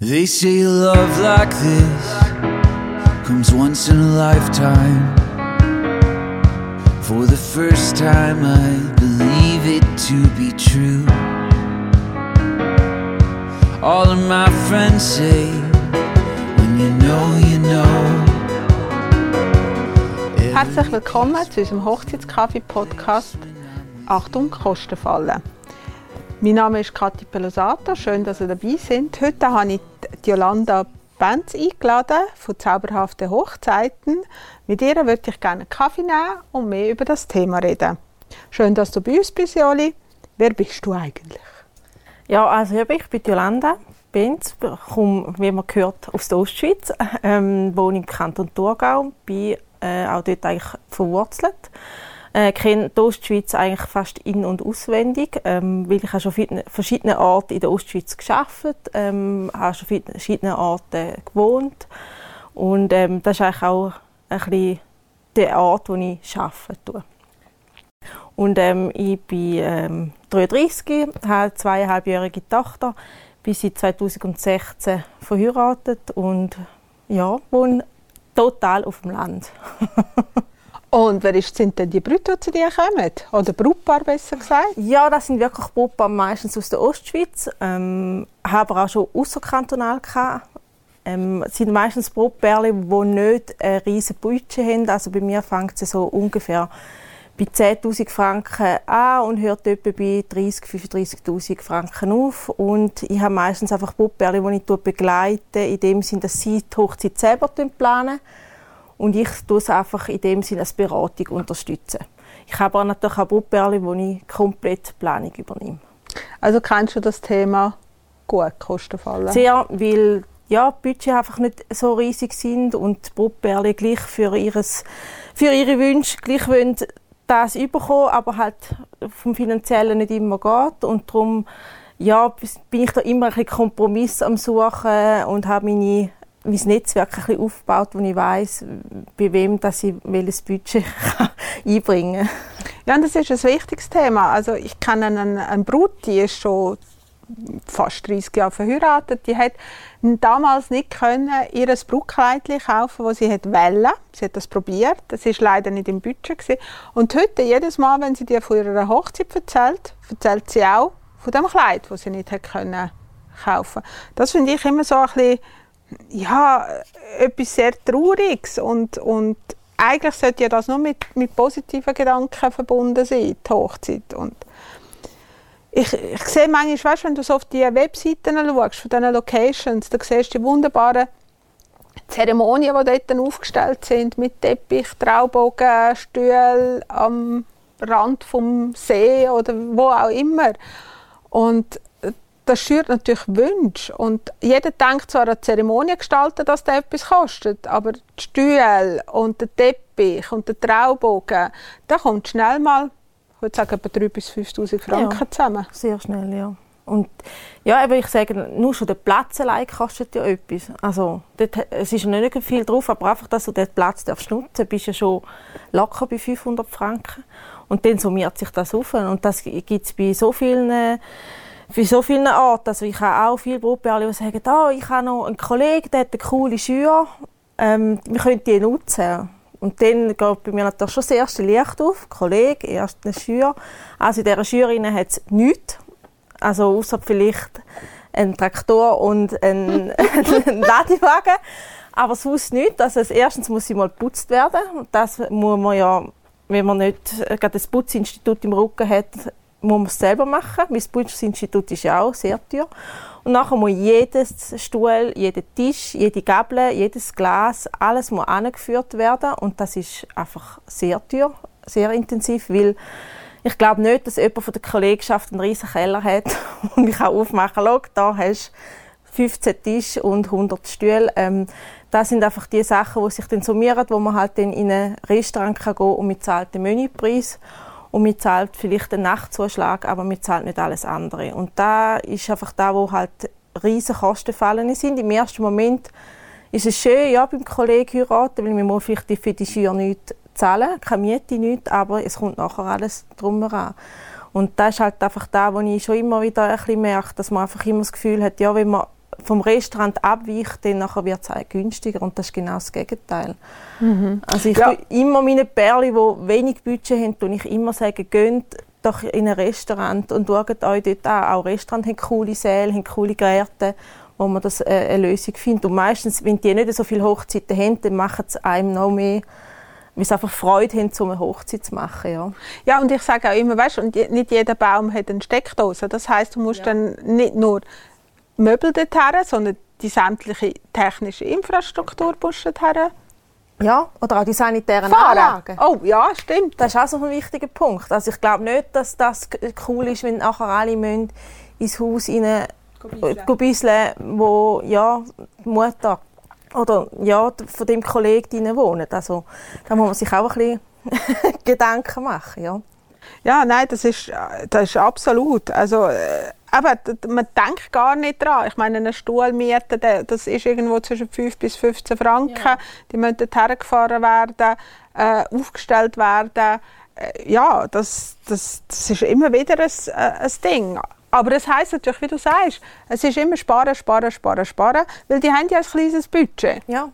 They say love like this comes once in a lifetime. For the first time, I believe it to be true. All of my friends say, when you know, you know. Herzlich willkommen zu unserem Hochzeitskaffee-Podcast Achtung, Kostenfalle. Mein Name ist Kathi Pelosato, schön, dass ihr dabei sind. Heute habe ich Jolanda Benz eingeladen von Zauberhaften Hochzeiten. Mit ihr würde ich gerne einen Kaffee nehmen und mehr über das Thema reden. Schön, dass du bei uns bist, Joli. Wer bist du eigentlich? Ja, also ich bin Jolanda Benz, komme, wie man gehört, aus der Ostschweiz, ähm, wohne im Kanton Thurgau, bin äh, auch dort eigentlich verwurzelt äh, kenne die Ostschweiz eigentlich fast in- und auswendig, ähm, weil ich habe schon verschiedene Orte in der Ostschweiz geschafft, ähm, habe schon verschiedene Orte gewohnt und ähm, das ist eigentlich auch ein bisschen der Ort, wo ich arbeite. Und ähm, ich bin ähm, 33, habe eine zweieinhalbjährige Tochter, bin seit 2016 verheiratet und ja, wohne total auf dem Land. Und wer ist, sind denn die Brüder, die zu dir kommen? Oder Brutpaar besser gesagt? Ja, das sind wirklich Brutpaar meistens aus der Ostschweiz. Ähm, habe aber auch schon außerkantonal gehabt. Ähm, sind meistens Brutpaare, die nicht ein riesiges Budget haben. Also bei mir fängt es so ungefähr bei 10'000 Franken an und hört etwa bei 30'000, 35'000 Franken auf. Und ich habe meistens einfach Brutpaare, die ich begleite, in dem Sinne, dass sie die Hochzeit selber planen und ich tue es einfach in dem Sinne als Beratung unterstützen. Ich habe aber natürlich auch Brutperle, wo ich komplett die Planung übernehme. Also kennst du das Thema gut, Kostenfallen? Sehr, weil ja, die Budget einfach nicht so riesig sind und die Brutperle gleich für, ihres, für ihre Wünsche gleich wollen das überkommen, aber halt vom Finanziellen nicht immer geht und darum ja, bin ich da immer ein bisschen Kompromiss am Suchen und habe meine mein Netzwerk ein bisschen aufgebaut, wo ich weiß, bei wem dass ich welches Budget einbringen kann. Ja, das ist ein wichtiges Thema. Also ich kenne eine, eine Brut, die ist schon fast 30 Jahre verheiratet. Die hat damals nicht können ihr Brutkleid kaufen, das sie wollte. Sie hat das probiert. Das ist leider nicht im Budget gewesen. Und heute jedes Mal, wenn sie dir von ihrer Hochzeit erzählt, erzählt sie auch von dem Kleid, das sie nicht hat können kaufen. Das finde ich immer so ein bisschen ja, etwas sehr Trauriges und, und eigentlich sollte ja das nur mit, mit positiven Gedanken verbunden sein, die Hochzeit. Und ich, ich sehe manchmal, weißt, wenn du so auf die Webseiten schaust, von diesen Locations, da siehst du die wunderbaren Zeremonien, die dort aufgestellt sind, mit Teppich, Traubogen, Stühlen am Rand vom See oder wo auch immer. Und das schürt natürlich Wünsche. Und jeder denkt zwar an die Zeremonie gestalten, dass das etwas kostet, aber die Stühle und der Teppich und der Traubogen, da kommt schnell mal, ich würde sagen, etwa 3'000 bis 5'000 Franken ja, zusammen. sehr schnell, ja. Und ja, aber ich sage, nur schon der Platz allein kostet ja etwas. Also, dort, es ist ja nicht viel drauf, aber einfach, dass du den Platz darfst nutzen bist ja schon locker bei 500 Franken. Und dann summiert sich das auf. Und das gibt es bei so vielen... Äh, für so viele Arten. Also ich habe auch viele Brutpaare, die sagen, oh, ich habe noch einen Kollegen, der hat eine coole Schür, ähm, wir können die nutzen. Und dann geht bei mir natürlich schon das erste Licht auf, Kollege, erst eine Schür. Also in dieser Schür hat es nichts, also außer vielleicht ein Traktor und ein, ein Ladewagen. Aber sonst nicht. Also als erstens muss sie mal geputzt werden. Und das muss man ja, wenn man nicht gerade das Putzinstitut im Rücken hat, muss man es selber machen. Mein Putzingsinstitut ist ja auch sehr teuer. Und nachher muss jedes Stuhl, jeder Tisch, jede Gabel, jedes Glas, alles muss angeführt werden. Und das ist einfach sehr teuer, sehr intensiv, weil ich glaube nicht, dass jemand von der Kollegschaft einen riesen Keller hat und ich kann aufmachen, schau, da hast du 15 Tische und 100 Stühle. Ähm, das sind einfach die Sachen, die sich dann summieren, wo man halt dann in ein Restaurant kann und mit zahlt den Menüpreis und man zahlt vielleicht einen Nachtzuschlag, aber man zahlt nicht alles andere. Und da ist einfach da, wo halt riesige Kosten fallen sind. Im ersten Moment ist es schön, ja, beim Kollegen heiraten, weil man muss vielleicht für die Schür nichts zahlen, keine Miete, nichts, aber es kommt nachher alles drum heran. Und das ist halt einfach da, wo ich schon immer wieder ein bisschen merke, dass man einfach immer das Gefühl hat, ja, wenn man vom Restaurant abweicht, dann nachher wird es auch günstiger und das ist genau das Gegenteil. Also ich Ja. immer meine Perle, die wenig Budget haben, tue ich immer sagen, geht doch in ein Restaurant und schaut euch dort an. Auch Restaurants haben coole Säle, haben coole Gärten, wo man das äh, eine Lösung findet. Und meistens, wenn die nicht so viele Hochzeiten haben, dann machen sie einem noch mehr, weil sie einfach Freude haben, um eine Hochzeit zu machen. Ja. Ja, und ich sage auch immer, weißt, und nicht jeder Baum hat eine Steckdose. Das heißt, du musst dann nicht nur Möbel dorthin, sondern die sämtliche technische Infrastruktur du dorthin ja, oder auch die sanitären fahren. Anlagen. Oh, ja, stimmt. Das ist auch so ein wichtiger Punkt. Also ich glaube nicht, dass das cool ist, wenn nachher alle müssen ins Haus rein go bisseln, wo ja, die Mutter oder ja, von dem Kollegen wohnen. Also da muss man sich auch ein bisschen Gedanken machen. Ja. Ja, nein, das ist, äh, das ist absolut. Also, äh, aber man denkt gar nicht dran. Ich meine, eine Stuhlmiete, das ist irgendwo zwischen 5 bis 15 Franken. Die müssen dorthin gefahren werden, äh, aufgestellt werden. Äh, ja, das, das, das ist immer wieder ein, äh, ein Ding. Aber das heisst natürlich, wie du sagst, es ist immer sparen, sparen, sparen, sparen, weil die haben ja ein kleines Budget. Ja.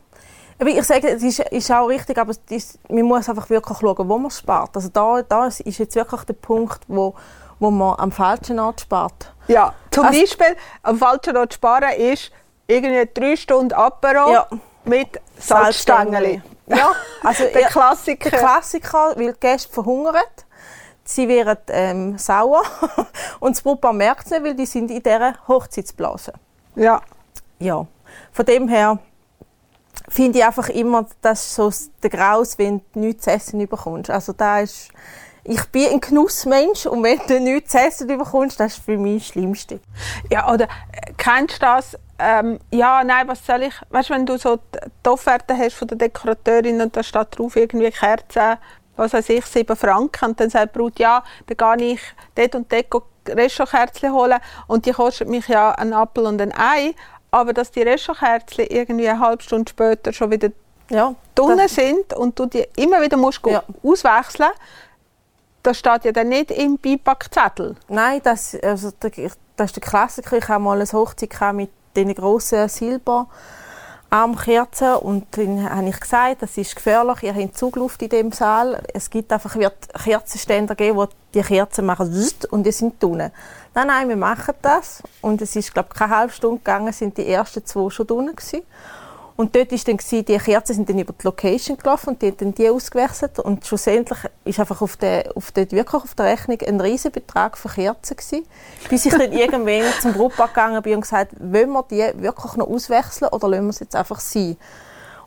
Aber ich sage, es ist, ist auch richtig, aber es ist, man muss einfach wirklich schauen, wo man spart. Also da, da ist jetzt wirklich der Punkt, wo, wo man am falschen Ort spart. Ja, zum Also- Beispiel am falschen Ort sparen ist irgendwie drei Stunden Apero Ja. mit Salzstängeli. Ja, also Der Klassiker. Der Klassiker, weil die Gäste verhungern. Sie werden ähm, sauer und das Brautpaar merkt es nicht, weil die sind in dieser Hochzeitsblase. Ja. Ja, von dem her finde ich einfach immer, das ist so der Graus, wenn du nichts zu essen bekommst. Also da ist, ich bin ein Genussmensch und wenn du nichts zu essen bekommst, das ist für mich das Schlimmste. Ja, oder äh, kennst du das? Ähm, ja, nein, was soll ich? Weißt du, wenn du so die Offerte hast von der Dekorateurin und da steht drauf irgendwie Kerzen, was weiß ich, 7 Franken und dann sagt die Brut, ja, dann gehe ich dort und dort Restaurantkerzen holen und die kostet mich ja einen Apfel und ein Ei, aber dass die Restaurantkerzen irgendwie eine halbe Stunde später schon wieder Ja, drinnen das- sind und du die immer wieder musst Ja. auswechseln, das steht ja dann nicht im Beipackzettel. Nein, das, also, das ist der Klassiker. Ich hatte mal eine Hochzeit mit diesen grossen Silberarmkerzen und dann habe ich gesagt, das ist gefährlich, ihr habt Zugluft in dem Saal. Es gibt einfach, wird Kerzenständer geben, wo die Kerzen machen und die sind drinnen. Nein, nein, wir machen das. Und es ist, glaube ich, keine halbe Stunde gegangen, sind die ersten zwei schon drinnen gewesen. Und dort ist dann gewesen, die Kerzen sind dann über die Location gelaufen und die haben dann die ausgewechselt und schlussendlich ist einfach auf der, auf der, wirklich auf der Rechnung ein riesen Betrag für Kerzen gewesen. Bis ich dann irgendwann zum Brautpaar gegangen bin und gesagt, wollen wir die wirklich noch auswechseln oder lassen wir es jetzt einfach sein?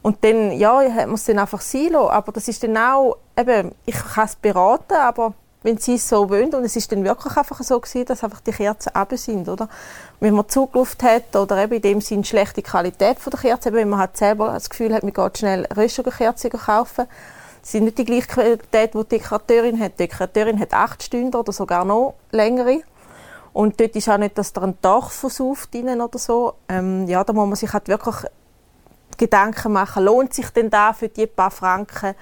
Und dann, ja, hat man es dann einfach sein lassen. Aber das ist dann auch, eben, ich kann es beraten, aber wenn sie es so wollen, und es ist dann wirklich einfach so gewesen, dass einfach die Kerzen runter sind, oder? Wenn man Zugluft hat oder eben in dem Sinne schlechte Qualität von der Kerze, wenn man halt selber das Gefühl hat, man geht schnell Röstsugarkerzen kaufen, das sind nicht die gleiche Qualität, die die Dekorateurin hat. Die Dekorateurin hat acht Stunden oder sogar noch längere. Und dort ist auch nicht, dass da ein Dach versauft oder so. Ähm, ja, da muss man sich halt wirklich Gedanken machen, lohnt sich denn da für die paar Franken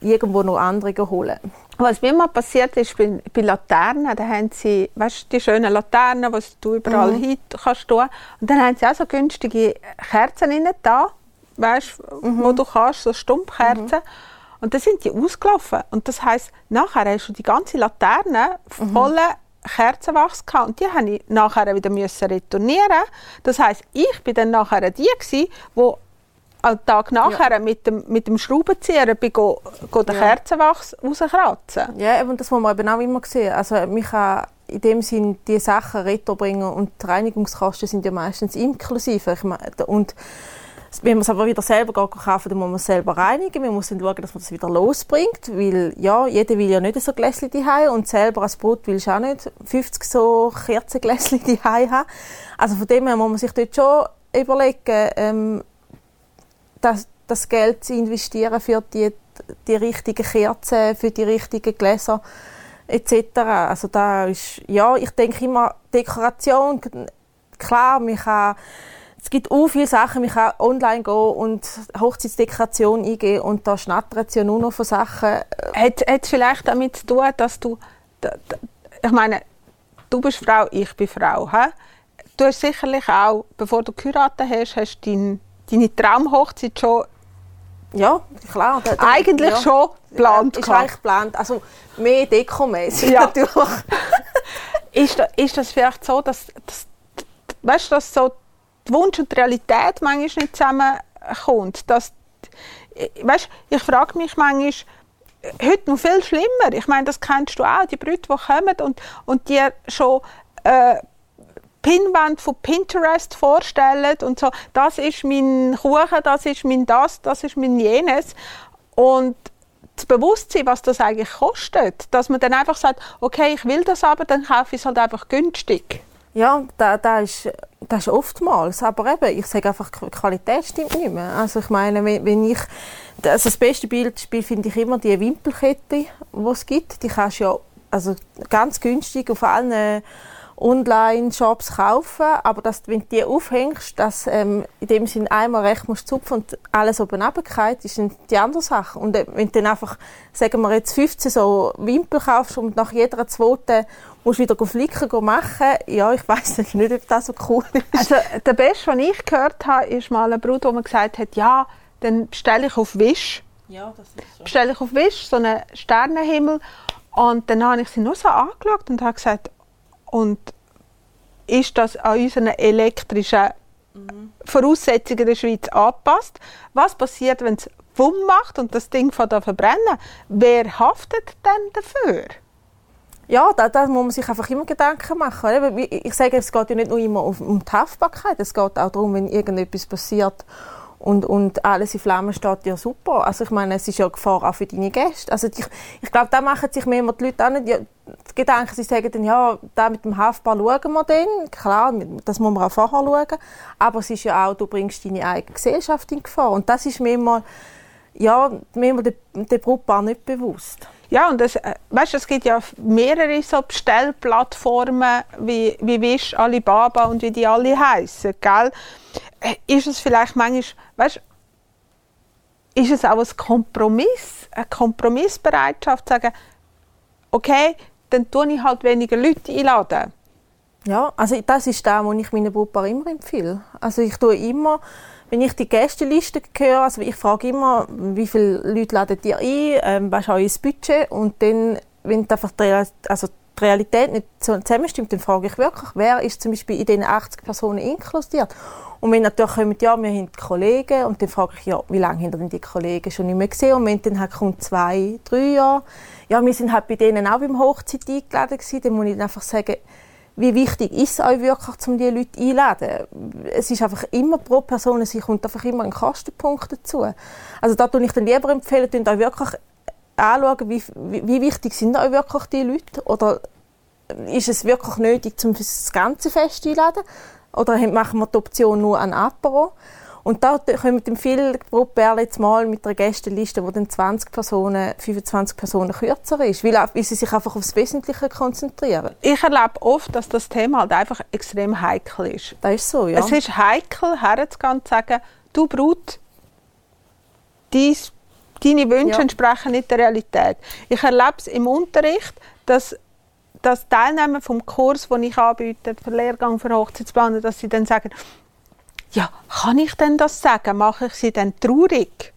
irgendwo noch andere holen? Was mir mal passiert ist bei, bei Laternen, da haben sie, weißt die schönen Laternen, die du überall hin kannst tun. Und dann haben sie auch so günstige Kerzen rein da, weißt, wo du kannst, so Stumpfkerzen. Und dann sind die ausgelaufen. Und das heisst, nachher hast du die ganze Laterne voller Kerzenwachs gehabt. Und die habe ich nachher wieder müssen retournieren. Das heisst, ich bin dann nachher die wo am Tag nachher mit dem, mit dem Schraubenzieher bin go, go den Ja. Kerzenwachs rauskratzen. Ja, eben, das muss man eben auch immer sehen. Also, man kann in dem Sinn die Sachen retro bringen und die Reinigungskosten sind ja meistens inklusive. Ich meine, und wenn man es aber wieder selber kaufen, dann muss man es selber reinigen. Man muss dann schauen, dass man das wieder losbringt, weil ja, jeder will ja nicht so Gläschen daheim und selber als Brot willst du auch nicht 50 so Kerzengläschen daheim haben. Also von dem her muss man sich dort schon überlegen, ähm, das, das Geld zu investieren für die, die richtigen Kerzen, für die richtigen Gläser etc. Also da ist, ja, ich denke immer, Dekoration, klar, man kann, es gibt auch viele Sachen, man kann online gehen und Hochzeitsdekoration eingeben und da schnattert es ja nur noch von Sachen. Hat es vielleicht damit zu tun, dass du, ich meine, du bist Frau, ich bin Frau, hä? du hast sicherlich auch, bevor du geheiratet hast, hast du dein, deine Traumhochzeit schon Ja, klar. Da, da, eigentlich ja. schon geplant Ist eigentlich geplant. Also mehr dekomäßig Ja. natürlich. Ist, da, ist das vielleicht so, dass, dass, weißt, dass so die Wunsch und die Realität manchmal nicht zusammenkommt? Dass, weißt, ich frage mich manchmal, heute noch viel schlimmer. Ich meine, das kennst du auch, die Brüder, die kommen und, und die schon äh, Pinwand von Pinterest vorstellen und so, das ist mein Kuchen, das ist mein das, das ist mein jenes. Und das Bewusstsein, was das eigentlich kostet, dass man dann einfach sagt, okay, ich will das aber, dann kaufe ich es halt einfach günstig. Ja, da, da, ist, das ist oftmals. Aber eben, ich sage einfach, die Qualität stimmt nicht mehr. Also ich meine, wenn, ich... Also das beste Beispiel finde ich immer die Wimpelkette, die es gibt. Die kannst du ja also ganz günstig auf allen Online-Shops kaufen, aber dass, wenn du die aufhängst, dass ähm, in dem Sinn einmal recht musst zupfen und alles oben runterfällt, ist dann die andere Sache. Und äh, wenn du dann einfach, sagen wir jetzt 15 so Wimpel kaufst und nach jeder zweiten musst du wieder flicken machen, ja, ich weiß nicht, ob das so cool ist. Also der Beste, den ich gehört habe, ist mal ein Bruder, der mir gesagt hat, ja, dann bestelle ich auf Wish, Ja, das ist so. bestelle ich auf Wish so einen Sternenhimmel und dann habe ich sie nur so angeschaut und habe gesagt, und ist das an unseren elektrischen Voraussetzungen in der Schweiz angepasst? Was passiert, wenn es Wumm macht und das Ding an zu verbrennen? Wer haftet denn dafür? Ja, da, da muss man sich einfach immer Gedanken machen. Ich sage, es geht ja nicht nur immer um die Haftbarkeit, es geht auch darum, wenn irgendetwas passiert und, und alles in Flammen steht, ja super. Also ich meine, es ist ja Gefahr auch für deine Gäste. Also ich, ich glaube, da machen sich mehr die Leute auch nicht ja, die Gedanken, sie sagen dann, ja, da mit dem Haftbar schauen wir dann. Klar, das muss man auch vorher schauen. Aber es ist ja auch, du bringst deine eigene Gesellschaft in Gefahr. Und das ist mir immer, ja, mir immer der, der Brautpaar nicht bewusst. Ja, und das, äh, weißt, es gibt ja mehrere so Bestellplattformen wie, wie Wish, Alibaba und wie die alle heißen, gell? Äh, Ist es vielleicht manchmal, weißt, ist es auch ein Kompromiss, eine Kompromissbereitschaft, zu sagen, okay, dann tue ich halt weniger Leute einladen. Ja, also das ist das, was ich meinen Brautpaar immer empfehle. Also ich tue immer, wenn ich die Gästeliste höre, also ich frage immer, wie viele Leute ladet ihr ein, ähm, was ist euer Budget? Und dann, wenn die einfach die, also die Realität nicht zusammenstimmt, dann frage ich wirklich, wer ist zum Beispiel in diesen 80 Personen inkludiert. Und wenn natürlich kommen, ja, wir haben Kollegen und dann frage ich, ja, wie lange haben denn die Kollegen schon nicht mehr gesehen? Und wenn dann halt kommt zwei, drei Jahre, ja, wir sind halt bei denen auch beim Hochzeit eingeladen gewesen, dann muss ich einfach sagen, wie wichtig ist es euch wirklich, um diese Leute einzuladen? Es ist einfach immer pro Person, es kommt einfach immer ein Kostenpunkt dazu. Also da tue ich dann lieber empfehlen, euch wirklich anschauen, wie, wie, wichtig sind euch wirklich die Leute oder ist es wirklich nötig, um das ganze Fest einzuladen? Oder machen wir die Option nur an Apero? Und da kommen dann viele Brautpaare jetzt mal mit einer Gästeliste, wo dann 20 Personen, 25 Personen kürzer ist, weil, weil sie sich einfach aufs Wesentliche konzentrieren. Ich erlebe oft, dass das Thema halt einfach extrem heikel ist. Das ist so, ja. Es ist heikel, herzugehen und zu sagen, du Brut, dies, deine Wünsche Ja. entsprechen nicht der Realität. Ich erlebe es im Unterricht, dass, dass Teilnehmer vom Kurs, den ich anbiete, für Lehrgang für Hochzeitsplaner, dass sie dann sagen, ja, kann ich denn das sagen? Mache ich sie dann traurig?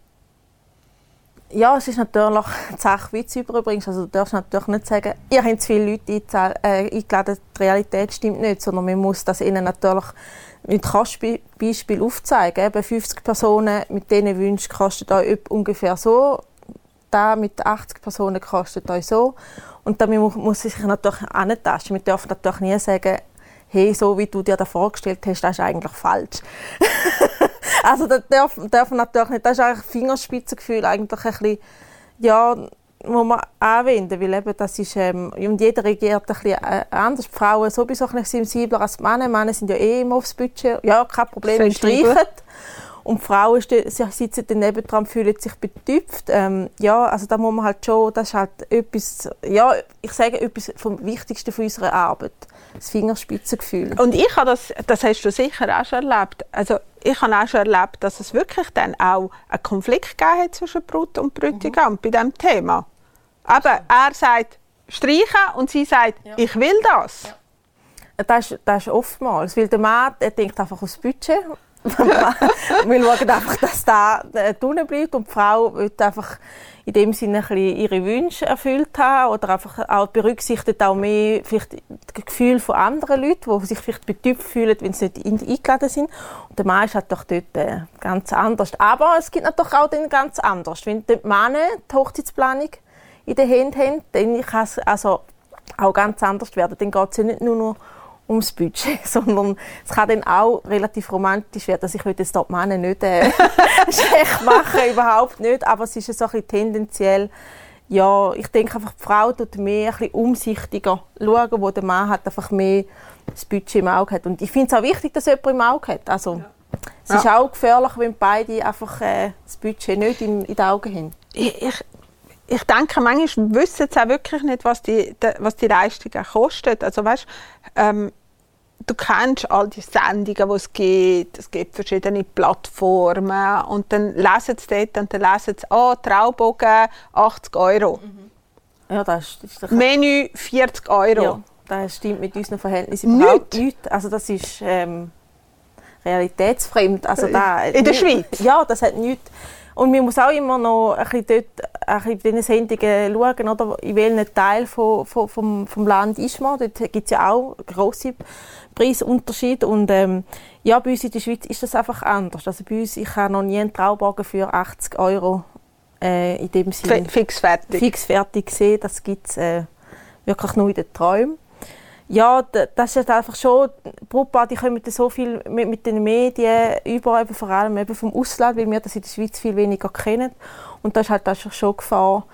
Ja, es ist natürlich die Sache, überbringst. Also du darfst natürlich nicht sagen, ihr habt zu viele Leute äh, eingeladen, die Realität stimmt nicht, sondern man muss das ihnen natürlich mit Kostenbeispiel aufzeigen. Eben 50 Personen mit diesen Wünschen kostet euch ungefähr so, da mit 80 Personen kostet euch so. Und damit mu- muss sie sich natürlich antasten. Wir dürfen natürlich nie sagen, hey, so wie du dir das vorgestellt hast, das ist eigentlich falsch. Also das darf, darf man natürlich nicht. Das ist eigentlich Fingerspitzengefühl eigentlich ein bisschen, ja, muss man anwenden, weil eben das ist, ähm, und jeder reagiert ein bisschen äh, anders. Die Frauen sowieso ein bisschen sensibler als die Männer. Die Männer sind ja eh immer aufs Budget. Ja, kein Problem, streichen. Und die Frauen sitzen daneben dran, fühlen sich betüpft. Ähm, ja, also da muss man halt schon, das ist halt etwas, ja, ich sage etwas vom Wichtigsten von unserer Arbeit. Das Fingerspitzengefühl. Und ich habe das, das hast du sicher auch schon erlebt. Also ich habe auch schon erlebt, dass es wirklich dann auch einen Konflikt gegeben hat zwischen Brut und Bräutigam bei diesem Thema. Aber er sagt streichen und sie sagt, ich will das. Das ist, das ist oftmals, weil der Mann der denkt einfach aufs Budget. Wir schauen einfach, dass da drinnen bleibt und die Frau will einfach in dem Sinne ihre Wünsche erfüllt haben oder einfach auch berücksichtigt auch mehr vielleicht das Gefühl von anderen Leuten, die sich vielleicht betüpft fühlen, wenn sie nicht eingeladen sind. Und der Mann ist halt doch dort äh, ganz anders. Aber es gibt natürlich auch den ganz anders. Wenn die Männer die Hochzeitsplanung in den Händen haben, dann kann es also auch ganz anders werden. Dann geht es ja nicht nur noch ums Budget, sondern es kann dann auch relativ romantisch werden. Also ich würde jetzt dort Männer nicht äh, schlecht machen, überhaupt nicht, aber es ist so ein bisschen tendenziell, ja, ich denke einfach, die Frau tut mehr ein bisschen umsichtiger schauen, wo der Mann hat einfach mehr das Budget im Auge hat. Und ich finde es auch wichtig, dass jemand im Auge hat. Also, ja. Es ist auch gefährlich, wenn beide einfach äh, das Budget nicht in, in den Augen haben. Ich, ich, ich denke, manchmal wissen sie auch wirklich nicht, was die, was die Leistungen kosten. Also weißt, ähm, du kennst all die Sendungen, die es gibt. Es gibt verschiedene Plattformen. Und dann lesen sie dort und dann lesen sie, oh, Traubogen 80 Euro. Mhm. Ja, das ist, das Menü 40 Euro. Ja, das stimmt mit unseren Verhältnissen überhaupt nicht. nicht. Also das ist ähm, realitätsfremd. Also da, In der Schweiz? Ja, das hat nichts und man muss auch immer noch ein bisschen dort ein bisschen bei den Sendungen schauen, oder, in welchem Teil von, von, vom, vom Land ist man. Dort gibt es ja auch grosse Preisunterschiede. Und ähm, ja, bei uns in der Schweiz ist das einfach anders. Also bei uns, ich habe noch nie einen Traubogen für 80 Euro äh, in dem Sinne. Fix fertig. Fix fertig gesehen. Das gibt es äh, wirklich nur in den Träumen ja, das ist einfach schon, Brautpaare, die kommen so viel mit, mit, den Medien über, vor allem eben vom Ausland, weil wir das in der Schweiz viel weniger kennen. Und das ist halt einfach schon Gefahr,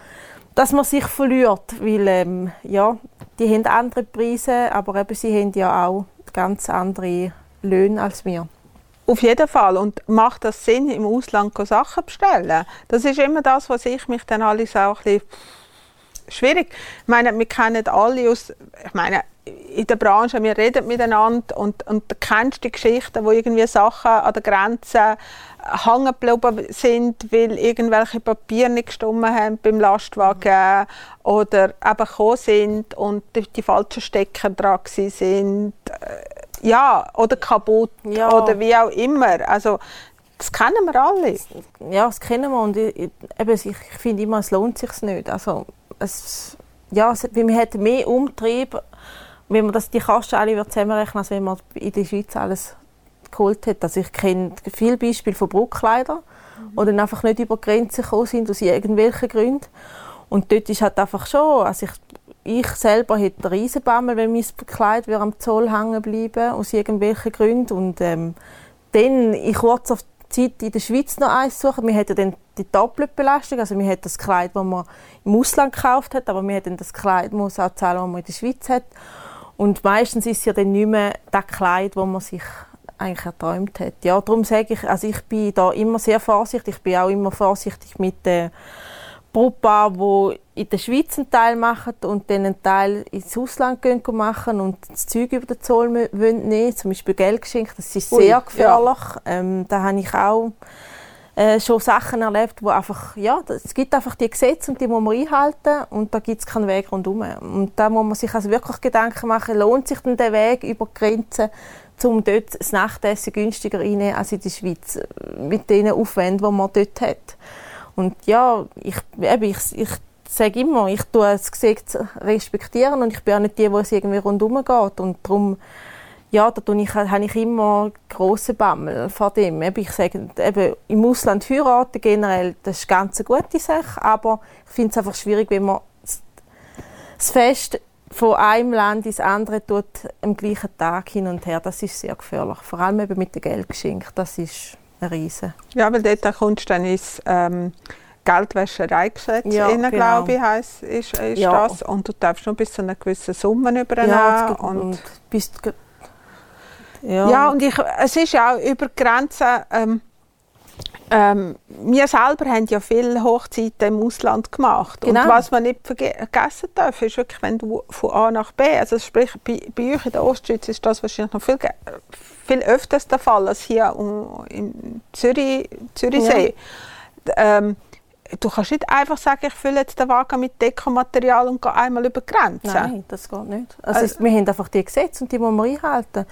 dass man sich verliert, weil ähm, ja, die haben andere Preise, aber eben sie haben ja auch ganz andere Löhne als wir. Auf jeden Fall. Und macht das Sinn, im Ausland Sachen bestellen? Das ist immer das, was ich mich dann alles auch ein bisschen schwierig. Ich meine, wir kennen alle aus, ich meine, in der Branche, wir reden miteinander und, und du kennst die Geschichten, wo irgendwie Sachen an der Grenze hängen geblieben sind, weil irgendwelche Papiere nicht gestimmt haben beim Lastwagen oder eben gekommen sind und die, die falschen Stecker dran sind. Äh, ja, oder kaputt ja. oder wie auch immer. Also, das kennen wir alle. Ja, das kennen wir und ich, eben, ich, ich finde immer, es lohnt sich nicht. Also, es, ja, es, wir hätten mehr Umtrieb wenn man das, die Kasten alle zusammenrechnen als wenn man in der Schweiz alles geholt hat. Also ich kenne viele Beispiele von Brautkleidern, mhm. die dann einfach nicht über die Grenzen gekommen sind, aus irgendwelchen Gründen. Und dort ist halt einfach schon, also ich, ich selber hätte einen Riesenbammel, wenn mein Kleid am Zoll hängen bleiben aus irgendwelchen Gründen. Und ähm, dann in kurzer Zeit in der Schweiz noch eins suchen. Wir hatten dann die Doppelbelastung, also wir hatten das Kleid, das man im Ausland gekauft hat, aber wir hatten das Kleid, muss auch zahlen, das man in der Schweiz hat. Und meistens ist es ja dann nicht mehr das Kleid, das man sich eigentlich erträumt hat. Ja, darum sage ich, also ich bin da immer sehr vorsichtig. Ich bin auch immer vorsichtig mit den Brautpaaren, die in der Schweiz einen Teil machen und dann einen Teil ins Ausland gehen machen und das Zeug über den Zoll nehmen zum Beispiel Geld geschenkt. Das ist sehr Ui, gefährlich. Ja. Ähm, da habe ich auch äh, schon Sachen erlebt, wo einfach, ja, es gibt einfach die Gesetze und die muss man einhalten und da gibt es keinen Weg rundherum. Und da muss man sich also wirklich Gedanken machen, lohnt sich denn der Weg über die Grenzen, um dort das Nachtessen günstiger reinzunehmen als in der Schweiz, mit den Aufwänden, die man dort hat. Und ja, ich, eben, ich, ich sage immer, ich tue das Gesetz respektieren und ich bin auch nicht die, die es irgendwie rundherum geht und darum ja, da ich, habe ich immer große Bammel vor dem. Ich sage, eben, im Ausland heiraten generell, das ist ganz eine gute Sache, aber ich finde es einfach schwierig, wenn man das Fest von einem Land ins andere tut, am gleichen Tag hin und her. Das ist sehr gefährlich. Vor allem eben mit dem Geldgeschenk. Das ist eine Riese. Ja, weil dort kommst du dann ins ähm, Geldwäschereigesetz ja, rein, genau. glaube ich, heisst, ist, ist ja. das. Und du darfst nur bis zu einer gewissen Summe übernehmen. Ja, und, und bist ja, ja und ich, es ist ja auch über Grenzen. Ähm, ähm, wir selber haben ja viele Hochzeiten im Ausland gemacht. Genau. Und was man nicht vergessen darf, ist wirklich, wenn du von A nach B, also sprich, bei, bei euch in der Ostschweiz ist das wahrscheinlich noch viel, viel öfters der Fall als hier um, im Zürich, Zürichsee. Ja. Ähm, du kannst nicht einfach sagen, ich fülle jetzt den Wagen mit Dekomaterial und gehe einmal über die Grenze. Nein, das geht nicht. Also, also wir haben einfach die Gesetze und die muss man einhalten.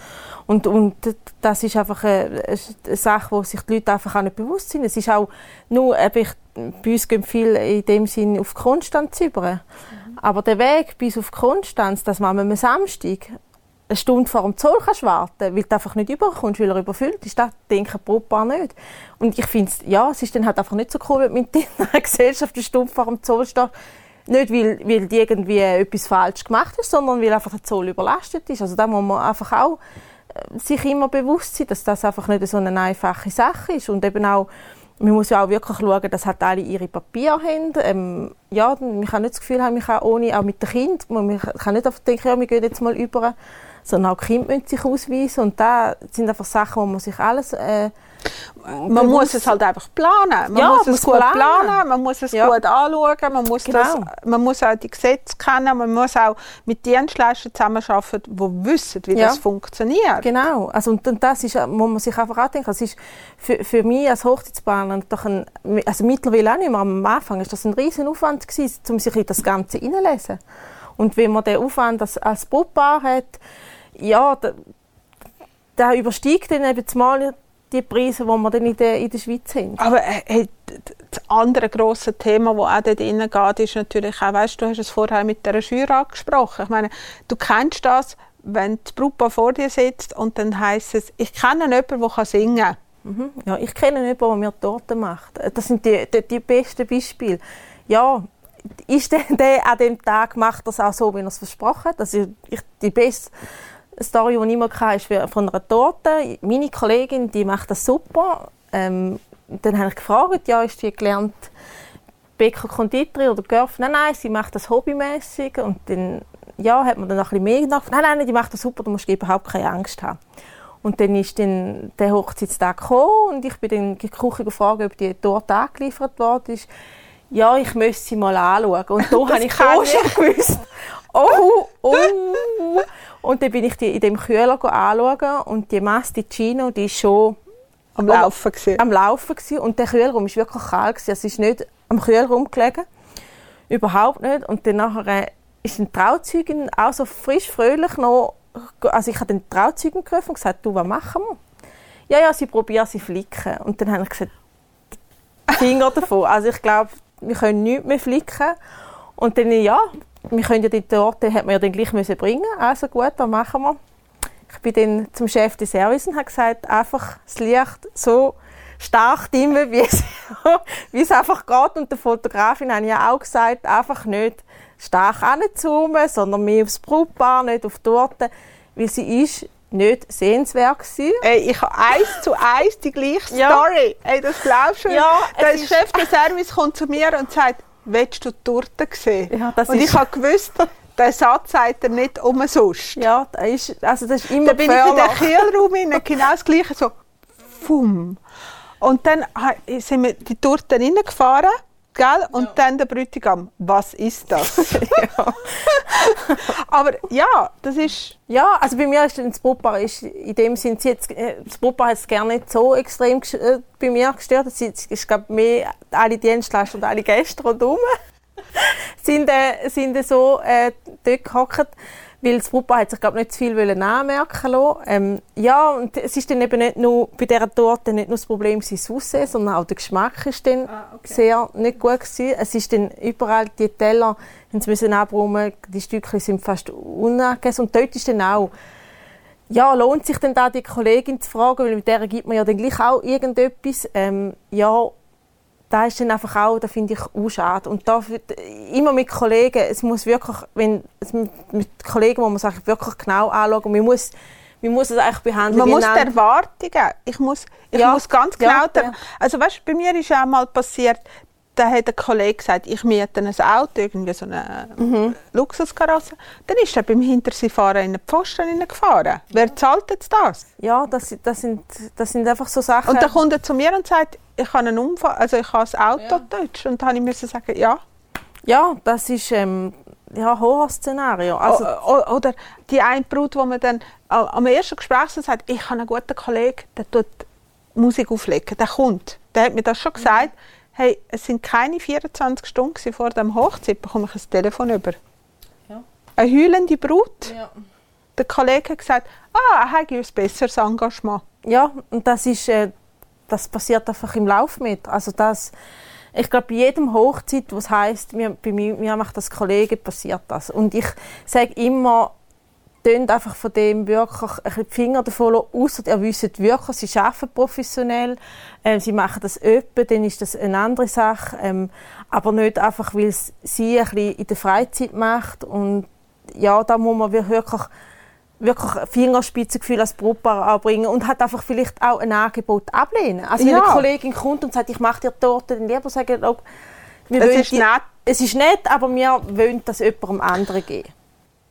Und, und das ist einfach eine, eine Sache, wo sich die Leute einfach auch nicht bewusst sind. Es ist auch nur, ich, bei uns gehen viel in dem Sinn auf Konstanz über. Mhm. Aber der Weg bis auf Konstanz, das machen wir am Samstag, eine Stunde vor dem Zoll kannst warten, weil du einfach nicht überkommst, weil er überfüllt ist. Das denken Brotpaar nicht. Und ich finde, ja, es ist dann halt einfach nicht so cool, wenn man in einer Gesellschaft eine Stunde vor dem Zoll steht. Nicht, weil, weil die irgendwie etwas falsch gemacht haben, sondern weil einfach der Zoll überlastet ist. Also da muss man einfach auch äh, sich immer bewusst sein, dass das einfach nicht so eine einfache Sache ist. Und eben auch, man muss ja auch wirklich schauen, dass halt alle ihre Papiere haben. Ähm, ja, man kann nicht das Gefühl haben, man kann ohne, auch mit dem Kind, man kann nicht einfach denken, ja, wir gehen jetzt mal über sondern auch die Kinder müssen sich ausweisen und da sind einfach Sachen, wo man sich alles äh, man muss es halt einfach planen. Man ja, muss es gut planen. planen, man muss es Ja. gut anschauen, man muss, Genau. das, man muss auch die Gesetze kennen, man muss auch mit Dienstleistern zusammenarbeiten, die wissen, wie Ja. das funktioniert. Genau, also und, und das ist, äh, muss man sich einfach auch denken, es ist für, für mich als Hochzeitsplaner doch ein, also mittlerweile auch nicht mehr, am Anfang ist das ein riesen Aufwand gewesen, um sich in das Ganze hineinzulesen. Und wenn man den Aufwand als, als Brautpaar hat, ja, da, da übersteigt dann eben mal die Preise, die wir dann in der, in der Schweiz haben. Aber äh, hey, das andere grosse Thema, das auch dort rein geht, ist natürlich auch, weißt, du hast es vorher mit der Schür angesprochen. Ich meine, du kennst das, wenn die Brautpaar vor dir sitzt und dann heisst es, ich kenne jemanden, der singen kann. Mhm. Ja, ich kenne jemanden, der mir Torten macht. Das sind die, die, die besten Beispiele. Ja, ist der, der an dem Tag macht das auch so, wie er es versprochen hat? Also ich, die beste Story, die ich immer hatte, ist von einer Torte. Meine Kollegin, die macht das super. Ähm, dann habe ich gefragt, ja, ist die gelernt Bäcker, Konditorei oder Görf? Nein, nein, sie macht das hobbymäßig. Und dann ja, hat man dann noch ein bisschen mehr gedacht. Nein, nein, die macht das super, da musst du überhaupt keine Angst haben. Und dann ist dann der Hochzeitstag gekommen und ich bin dann in die Küche gefragt, ob die Torte angeliefert worden ist. Ja, ich müsste sie mal anschauen. Und da habe ich auch schon gewusst, oh, oh. Und dann bin ich die in dem Kühler anschauen und die Masticino, die ist schon Am Laufen gewesen. am Laufen gewesen. und der Kühlraum war wirklich kalt. Gewesen. Es ist nicht am Kühlraum gelegen. Überhaupt nicht. Und dann nachher äh, ist eine Trauzeugin auch so frisch, fröhlich noch, also ich habe den Trauzeugin gerufen und gesagt, du, was machen wir? Ja, ja, sie probieren, sie flicken. Und dann habe ich gesagt, Finger davon. Also ich glaube, wir können nichts mehr flicken. Und dann, ja, wir können ja die Torte, hat man ja dann gleich müssen bringen. Also gut, was machen wir? Ich bin dann zum Chef des Service und habe gesagt, einfach das Licht so stark dimmen, wie es, wie es einfach geht. Und der Fotografin habe ich ja auch gesagt, einfach nicht stark anzoomen, sondern mehr aufs Brautpaar, nicht auf die Torte, weil sie ist nicht sehenswert gewesen. Ey, ich habe eins zu eins die gleiche Ja. Story. Ey, das glaubst du? Ja, Der Chef des Service kommt zu mir und sagt, willst du die Torte sehen? Ja, und ich habe gewusst, den Satz sagt er nicht umsonst. Ja, das ist, also das ist immer Dann bin ich in den. Kühlraum rein, genau das Gleiche, so fumm. Und dann sind wir die Torte reingefahren, gell? Und dann der Bräutigam, was ist das? Aber ja, das ist... Ja, also bei mir ist das Brautpaar ist in dem Sinn, jetzt, das Brautpaar hat es gerne nicht so extrem äh, bei mir gestört. Es ist, glaube mehr alle Dienstleister und alle Gäste rundherum sind, äh, sind so äh, dort gehockt, weil das Brautpaar hat sich glaube nicht zu viel wollen anmerken lassen. Ähm, ja, und es ist dann eben nicht nur bei dieser Torte nicht nur das Problem das Aussehen, sondern auch der Geschmack ist dann sehr nicht gut gewesen. Es ist dann überall die Teller, haben sie müssen abräumen, die Stückchen sind fast unangegessen und dort ist dann auch ja, lohnt sich denn da die Kollegin zu fragen, weil mit der gibt man ja dann gleich auch irgendetwas. Ähm, ja, da ist dann einfach auch, da finde ich auch schade. Und da immer mit Kollegen, es muss wirklich, wenn es mit, Kollegen muss man sich wirklich genau anschauen. Man muss, man muss es eigentlich behandeln. Man muss die. Erwartungen, ich muss, ich Ja, muss ganz ja, genau, der- ja. also weißt, bei mir ist auch mal passiert, da hat ein Kollege gesagt, ich miete ein Auto, irgendwie so eine Mhm. Luxuskarosse. Dann ist er beim Hinterseefahren in den Pfosten gefahren. Wer zahlt jetzt das? Ja, das, das, sind, das sind einfach so Sachen. Und dann kommt er zu mir und sagt, ich habe einen Unfall, also ich habe das Auto getäuscht. Und dann musste ich sagen, ja. ja, das ist ähm, ja, Horrorszenario. Also, O- Oder die eine Brut, wo man dann a- am ersten Gespräch sagt, ich habe einen guten Kollegen, der tut Musik auflegen, der kommt. Der hat mir das schon gesagt. hey, es sind keine 24 Stunden vor dem Hochzeit, bekomme ich ein Telefon über. Ja. Eine heulende Brut. Ja. Der Kollege hat gesagt, ah, er hat ein besseres Engagement. Ja, und das ist, äh, das passiert einfach im Lauf mit. Also das, ich glaube, bei jedem Hochzeit, was heißt, mir, bei mir, macht das Kollege, passiert das. Und ich sage immer, tönt einfach von dem wirklich ein die Finger davon aus. Ihr wisst wirklich, sie arbeiten professionell, äh, sie machen das öppe, dann ist das eine andere Sache. Ähm, aber nicht einfach, weil es sie ein in der Freizeit macht. Und ja, da muss man wirklich wirklich Fingerspitzengefühl als Brautpaar anbringen und hat einfach vielleicht auch ein Angebot ablehnen. Also wenn Ja. eine Kollegin kommt und sagt, ich mache dir Torte, dann lieber sagen, ob, wir Es ist die- nett. Es ist nett, aber wir wollen das jemandem anderen geben.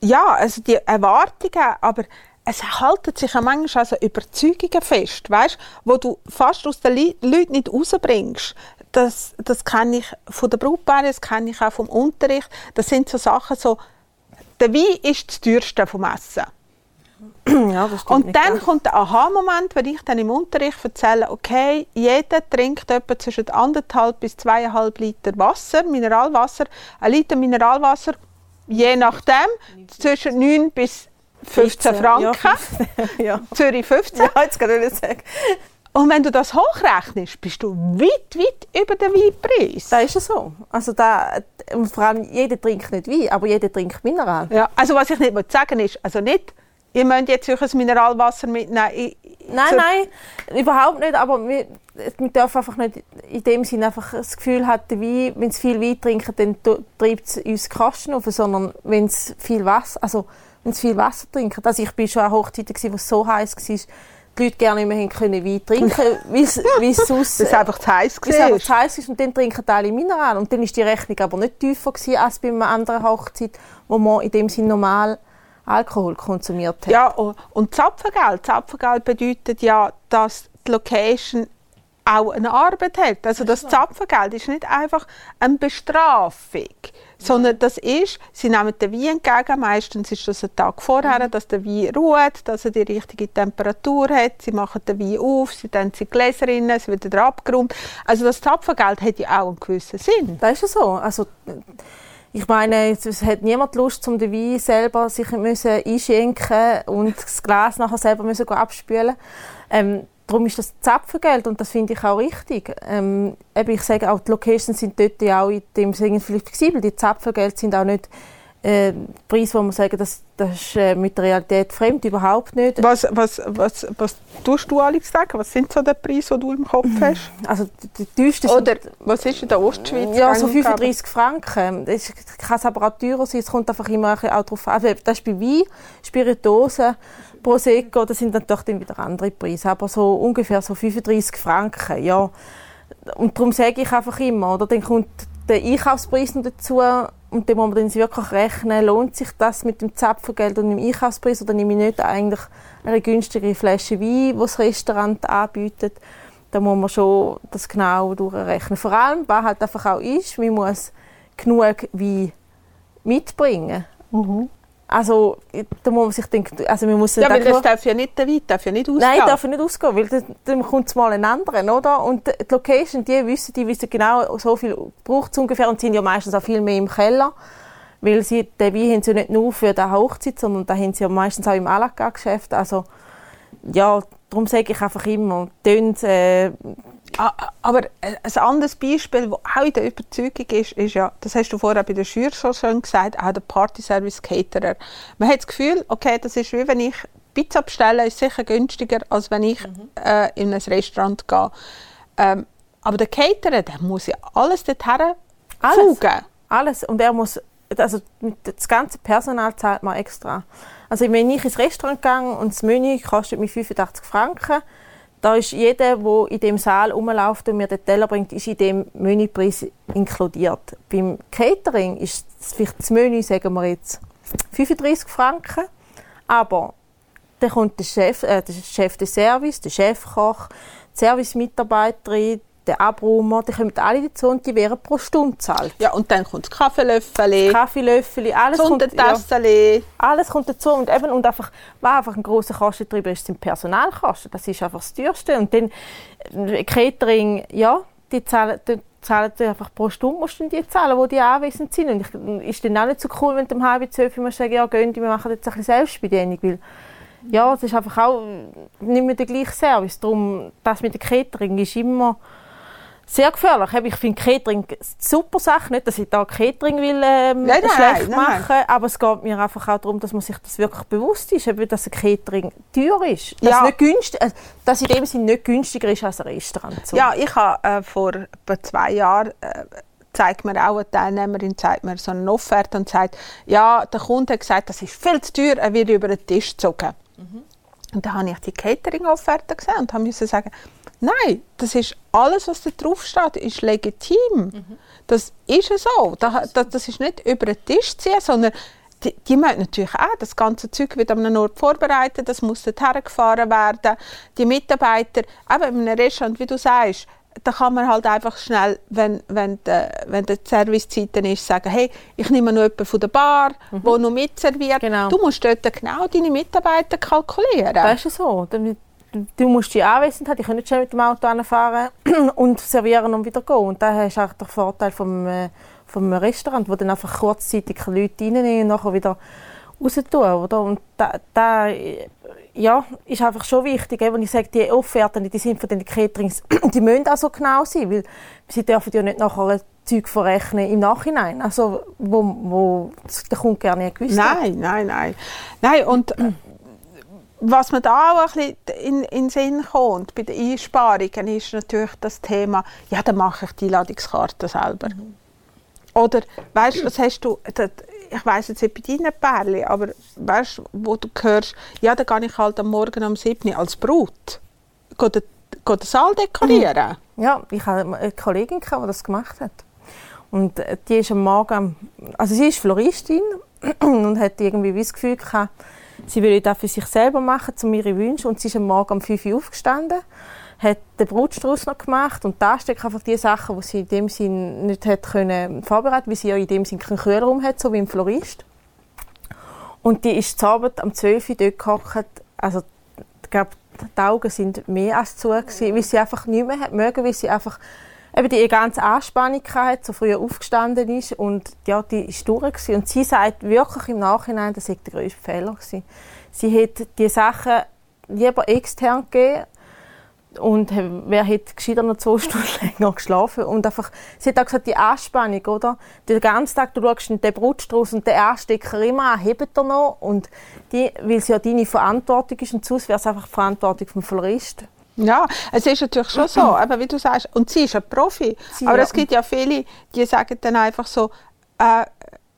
Ja, also die Erwartungen, aber es halten sich ja manchmal also Überzeugungen fest, weißt, wo du fast aus den Leuten nicht rausbringst. Das, das kenne ich von der Brautpaare, das kenne ich auch vom Unterricht. Das sind so Sachen so, der Wein ist das teuerste vom Essen. ja, das Und nicht dann ganz. kommt der Aha-Moment, wenn ich dann im Unterricht erzähle, okay, jeder trinkt etwa zwischen anderthalb bis zweieinhalb Liter Wasser, Mineralwasser. Ein Liter Mineralwasser, je nachdem, zwischen 9 bis 15 Franken. Ja, 15, ja. Zürich 15. ja, jetzt kann ich nicht sagen. Und wenn du das hochrechnest, bist du weit, weit über den Weinpreis. Das ist ja so. Also da, und vor allem, jeder trinkt nicht Wein, aber jeder trinkt Mineral. Ja, also was ich nicht will sagen ist, also nicht, ihr müsst jetzt euch ein Mineralwasser mitnehmen. Ich- Nein, nein, überhaupt nicht. Aber wir, wir dürfen einfach nicht in dem Sinne einfach das Gefühl haben, Wein, wenn sie viel Wein trinken, dann treibt es uns die Kosten auf, sondern wenn sie viel Wasser, also wenn sie viel Wasser trinken. Also ich bin schon an Hochzeiten, wo es so heiß war, die Leute gerne nicht mehr können Wein trinken, weil es weil es sonst... Das ist einfach zu heiß Weil es einfach war. zu heiß ist und dann trinken alle Mineral. Und dann ist die Rechnung aber nicht tiefer gewesen als bei einer anderen Hochzeit, wo man in dem Sinne normal Alkohol konsumiert hat. Ja, und- Zapfengeld. Zapfengeld bedeutet ja, dass die Location auch eine Arbeit hat. Also das Zapfengeld ist nicht einfach eine Bestrafung, sondern das ist, sie nehmen den Wein entgegen, meistens ist das ein Tag vorher, dass der Wein ruht, dass er die richtige Temperatur hat, sie machen den Wein auf, sie dann die Gläser rein, es wird wieder abgeräumt. Also das Zapfengeld hat ja auch einen gewissen Sinn. Das ist ja so. Also, ich meine, es- hat niemand Lust, um den Wein selber sich müssen einschenken und das Glas nachher selber müssen abspülen. Ähm, darum ist das Zapfengeld und das finde ich auch richtig. Ähm, ich sage auch, die Locations sind dort ja auch in dem Sinne vielleicht flexibel. Die Zapfengeld sind auch nicht äh, Preise, wo man sagen, das, das ist äh, mit der Realität fremd, überhaupt nicht. Was, was, was, was tust du, Alex, sagen? Was sind so die Preise, die du im Kopf hast? Also die, sind- Oder was ist in der Ostschweiz? Ja, so gang und gäbe? 35 Franken. Das kann es aber auch teurer sein. Es kommt einfach immer auch darauf an. Also, Das ist bei Wein, Spirituosen, Prosecco, das sind natürlich dann wieder andere Preise. Aber so ungefähr so 35 Franken, ja. Und darum sage ich einfach immer, oder? Dann kommt der Einkaufspreis noch dazu und dann muss man dann wirklich rechnen, lohnt sich das mit dem Zapfengeld und dem Einkaufspreis oder nehme ich nicht eigentlich eine günstigere Flasche Wein, die das Restaurant anbietet. Da muss man schon das genau durchrechnen. Vor allem, was halt einfach auch ist, man muss genug Wein mitbringen. Also, da muss man sich denken, also man muss Ja, weil das darf ja nicht, der Wein darf ja nicht ausgehen. Nein, darf nicht ausgehen, weil dann, dann kommt es mal einen anderen, oder? Und die Location, die wissen, die wissen genau, so viel braucht es ungefähr und sind ja meistens auch viel mehr im Keller. Weil sie, den Wein haben sie ja nicht nur für die Hochzeit, sondern da haben sie ja meistens auch im à geschäft Also, ja, darum sage ich einfach immer, tönt, äh, Aber ein anderes Beispiel, das auch in der Überzeugung ist, ist ja, das hast du vorher bei der Schür schon schön gesagt, auch der Party-Service Caterer. Man hat das Gefühl, okay, das ist wie wenn ich Pizza bestelle, ist sicher günstiger, als wenn ich äh, in ein Restaurant gehe. Ähm, aber der Caterer, der muss ja alles dorthin Alles. fugen. Alles. Und er muss, also das ganze Personal zahlt man extra. Also wenn ich ins Restaurant gehe und das Menü kostet mich 85 Franken, da ist jeder, der in dem Saal rumläuft und mir den Teller bringt, ist in dem Menüpreis inkludiert. Beim Catering ist vielleicht das Menü, sagen wir jetzt, 35 Franken, aber dann kommt der Chef, äh, der Chef des Service, der Chefkoch, die Servicemitarbeiterin, der Abräumer, die kommen alle dazu und die werden pro Stunde zahlt. Ja, und dann kommt das Kaffeelöffel, Kaffeelöffel, alles kommt, ja, alles kommt dazu. Und, eben, und einfach, was einfach ein grosser Kostentreiber ist, sind Personalkosten. Das ist einfach das Teuerste. Und dann äh, Catering, ja, die zahlen, die, zahlen die einfach pro Stunde musst du die zahlen, wo die anwesend sind. Und ich, ist dann auch nicht so cool, wenn du um halb zwölf musst sagen, ja, gehen wir machen jetzt ein bisschen Selbstbedienung, weil ja, es ist einfach auch nicht mehr der gleiche Service. Darum, das mit dem Catering ist immer sehr gefährlich. Ich finde Catering eine super Sache. Nicht, dass ich da Catering will, ähm, Nein, nein, schlecht nein. machen aber es geht mir einfach auch darum, dass man sich das wirklich bewusst ist, eben, dass ein Catering teuer ist. Dass, Ja. nicht günstig, äh, dass in dem Sinne nicht günstiger ist als ein Restaurant. So. Ja, ich habe äh, vor etwa zwei Jahren äh, zeigt mir auch eine Teilnehmerin zeigt mir so eine Offerte und sagt, ja, der Kunde hat gesagt, das ist viel zu teuer, er wird über den Tisch gezogen. Und dann habe ich die Catering-Offerte gesehen und müssen sagen, nein, das ist alles, was da drauf steht, ist legitim. Das ist so. Das, das, ist nicht über den Tisch ziehen, sondern die, die müssen natürlich auch, das ganze Zeug wird an einem Ort vorbereitet, das muss dorthin gefahren werden. Die Mitarbeiter, eben in einem Restaurant, wie du sagst, da kann man halt einfach schnell, wenn, wenn, de, wenn die Servicezeiten ist, sagen, hey, ich nehme noch jemanden von der Bar, der noch mitserviert. Genau. Du musst dort genau deine Mitarbeiter kalkulieren. Das ist so. Damit- Du musst die anwesend haben, die können nicht mit dem Auto anfahren und servieren und wieder gehen. Und da du auch den Vorteil vom, äh, vom Restaurant, wo dann einfach kurzzeitig Leute reinnehmen und nachher wieder raus tun, oder? Und da, da äh, ja, ist einfach schon wichtig, wenn ich sage, die Offerten, die sind von den Caterings, die müssen auch so genau sein, weil sie dürfen ja nicht nachher Zeug verrechnen im Nachhinein, also wo, wo der Kunde gerne gewusst hat. Nein, nein, nein. Nein, und äh, was mir da auch ein bisschen in, in den Sinn kommt bei den Einsparungen, ist natürlich das Thema, ja, dann mache ich die Einladungskarte selber. Oder, weißt du, was hast du, das, ich weiss jetzt nicht bei deinen Pärchen, aber weißt wo du hörst, ja, dann gehe ich halt am Morgen um 7 Uhr als Brut, gehe den, Saal dekorieren. Ja, ich hatte eine Kollegin, gehabt, die das gemacht hat. Und äh, die ist am Morgen, also sie ist Floristin und hat irgendwie wie das Gefühl gehabt, sie will das für sich selber machen, um ihre Wünsche. Und sie ist am Morgen um 5 Uhr aufgestanden, hat den Brutstrauß noch gemacht und da steckt einfach die Sachen, die sie in dem Sinn nicht hat können vorbereiten, weil sie ja in dem Sinn keinen Kühlraum hat, so wie im Florist. Und die ist zu Abend am 12 Uhr dort gehockt, also ich glaube, die Augen sind mehr als zu, gewesen, weil sie einfach nicht mehr mögen, weil sie einfach eben die ganze Anspannung hatte, so früh aufgestanden ist und ja, die ist durch und sie sagt wirklich im Nachhinein, das sei der grösste Fehler gewesen. Sie hätte die Sachen lieber extern gegeben und wer hätte gescheiter noch zwei Stunden länger geschlafen und einfach, sie hat auch gesagt, die Anspannung, oder? Den ganzen Tag, du schaust den Brutstrauß und der Anstecker immer an, hebt er noch und die, weil es ja deine Verantwortung ist und sonst wäre es einfach die Verantwortung vom Florist. Ja, es ist natürlich schon so, aber wie du sagst, und sie ist ein Profi. Sie, aber ja. es gibt ja viele, die sagen dann einfach so, äh,